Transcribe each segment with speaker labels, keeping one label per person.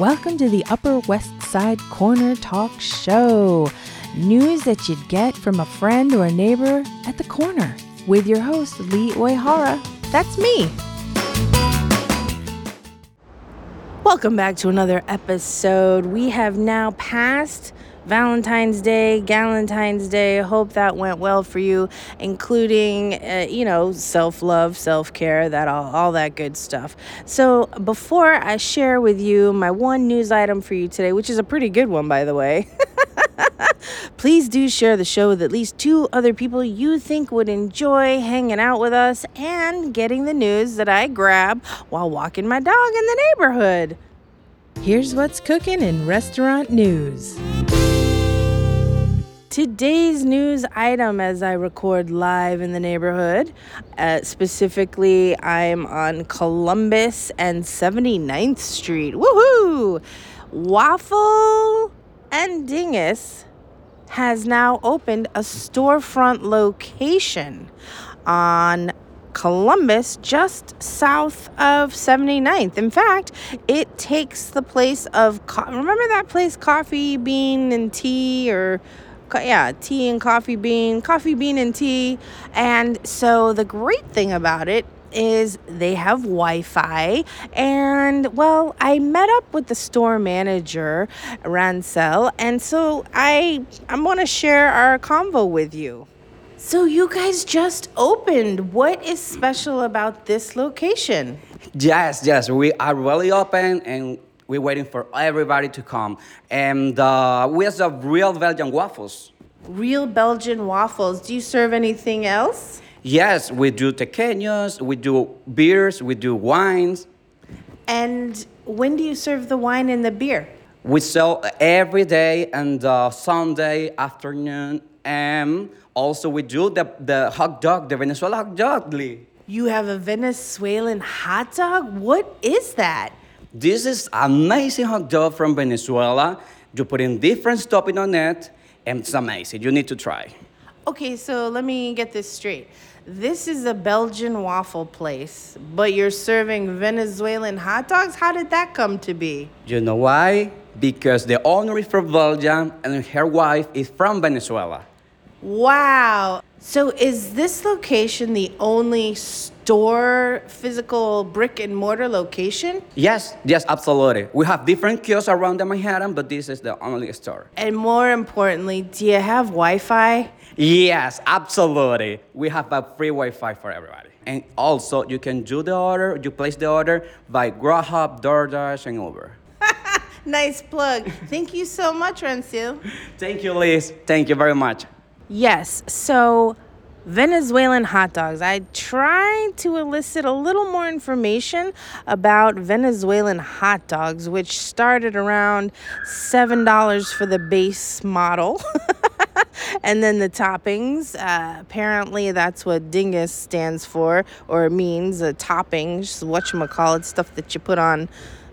Speaker 1: Welcome to the Upper West Side Corner Talk Show. News that you'd get from a friend or a neighbor at the corner with your host, Lee Oihara. That's me. Welcome back to another episode. We have now passed Valentine's Day, Galentine's Day. Hope that went well for you, including, uh, you know, self love, self care, that all, all that good stuff. So, before I share with you my one news item for you today, which is a pretty good one, by the way. Please do share the show with at least two other people you think would enjoy hanging out with us and getting the news that I grab while walking my dog in the neighborhood. Here's what's cooking in restaurant news. Today's news item as I record live in the neighborhood. Uh, specifically, I'm on Columbus and 79th Street. Woohoo! Waffle and Dinges has now opened a storefront location on Columbus, just south of 79th. In fact, it takes the place of, co- remember that place, Coffee Bean and Tea, or yeah, tea and coffee bean, coffee bean and tea. And so the great thing about it is they have Wi-Fi and well I met up with the store manager Rancel and so I I'm going to share our convo with you. So you guys just opened. What is special about this location?
Speaker 2: Yes, yes, we are really open and we're waiting for everybody to come. And uh, we have real Belgian waffles.
Speaker 1: Real Belgian waffles. Do you serve anything else?
Speaker 2: Yes, we do tequeños, we do beers, we do wines.
Speaker 1: And when do you serve the wine and the beer?
Speaker 2: We sell every day and uh, Sunday afternoon. And also we do the, the hot dog, the Venezuela hot dog, Lee.
Speaker 1: You have a Venezuelan hot dog? What is that?
Speaker 2: This is amazing hot dog from Venezuela. You put in different topping on it, and it's amazing. You need to try.
Speaker 1: Okay, so let me get this straight. This is a Belgian waffle place, but you're serving Venezuelan hot dogs? How did that come to be?
Speaker 2: You know why? Because the owner is from Belgium and her wife is from Venezuela.
Speaker 1: Wow. So is this location the only store, physical brick and mortar location?
Speaker 2: Yes, yes, absolutely. We have different kiosks around the Manhattan, but this is the only store.
Speaker 1: And more importantly, do you have Wi Fi?
Speaker 2: Yes, absolutely. We have a free Wi-Fi for everybody. And also, you can do the order, you place the order by Grubhub, DoorDash, and Uber.
Speaker 1: nice plug. Thank you so much, Rancil.
Speaker 2: Thank you, Liz. Thank you very much.
Speaker 1: Yes, so Venezuelan hot dogs. I tried to elicit a little more information about Venezuelan hot dogs, which started around $7 for the base model. and then the toppings. Uh, apparently, that's what dinges stands for or means. Uh, toppings, what you call it, stuff that you put on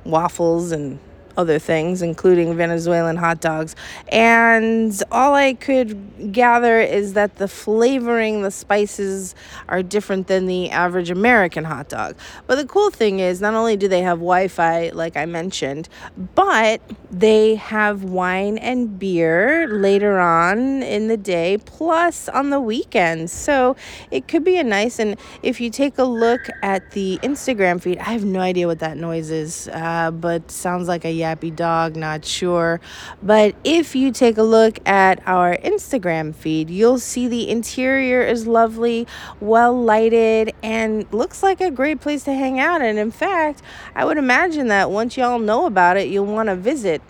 Speaker 1: waffles and other things, including Venezuelan hot dogs. And all I could gather is that the flavoring, the spices are different than the average American hot dog. But the cool thing is, not only do they have Wi Fi, like I mentioned, but they have wine and beer later on in the day, plus on the weekends. So it could be a nice, and if you take a look at the Instagram feed, I have no idea what that noise is, uh, but sounds like a yappy dog, not sure. But if you take a look at our Instagram feed, you'll see the interior is lovely, well lighted, and looks like a great place to hang out. And in fact, I would imagine that once y'all know about it, you'll want to visit.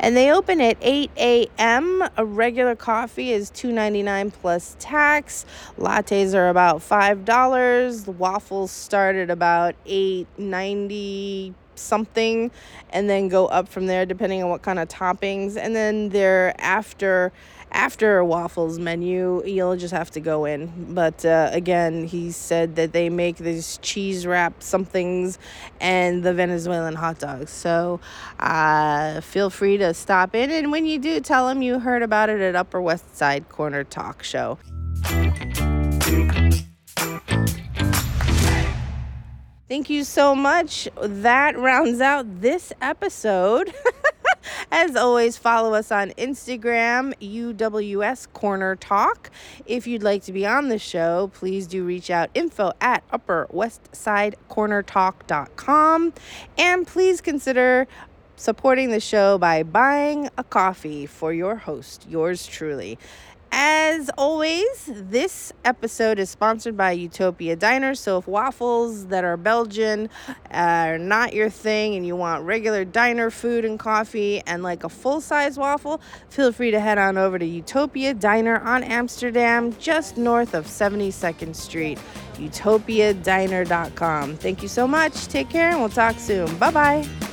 Speaker 1: And they open at 8 a.m. A regular coffee is $2.99 plus tax. Lattes are about $5. The waffles start at about $8.90 something and then go up from there depending on what kind of toppings. And then there after after waffles menu you'll just have to go in. But uh, again he said that they make these cheese wrap somethings and the venezuelan hot dogs. So uh, feel free to stop in. And when you do tell them you heard about it at upper west side corner talk show Thank you so much. That rounds out this episode. As always, follow us on Instagram, UWS Corner Talk. If you'd like to be on the show, please do reach out info at upperwestsidecornertalk.com. And please consider supporting the show by buying a coffee for your host, yours truly. As always, this episode is sponsored by Utopia Diner. So if waffles that are Belgian are not your thing and you want regular diner food and coffee and like a full size waffle, feel free to head on over to Utopia Diner on Amsterdam, just north of 72nd Street. UtopiaDiner.com. Thank you so much. Take care and we'll talk soon. Bye bye.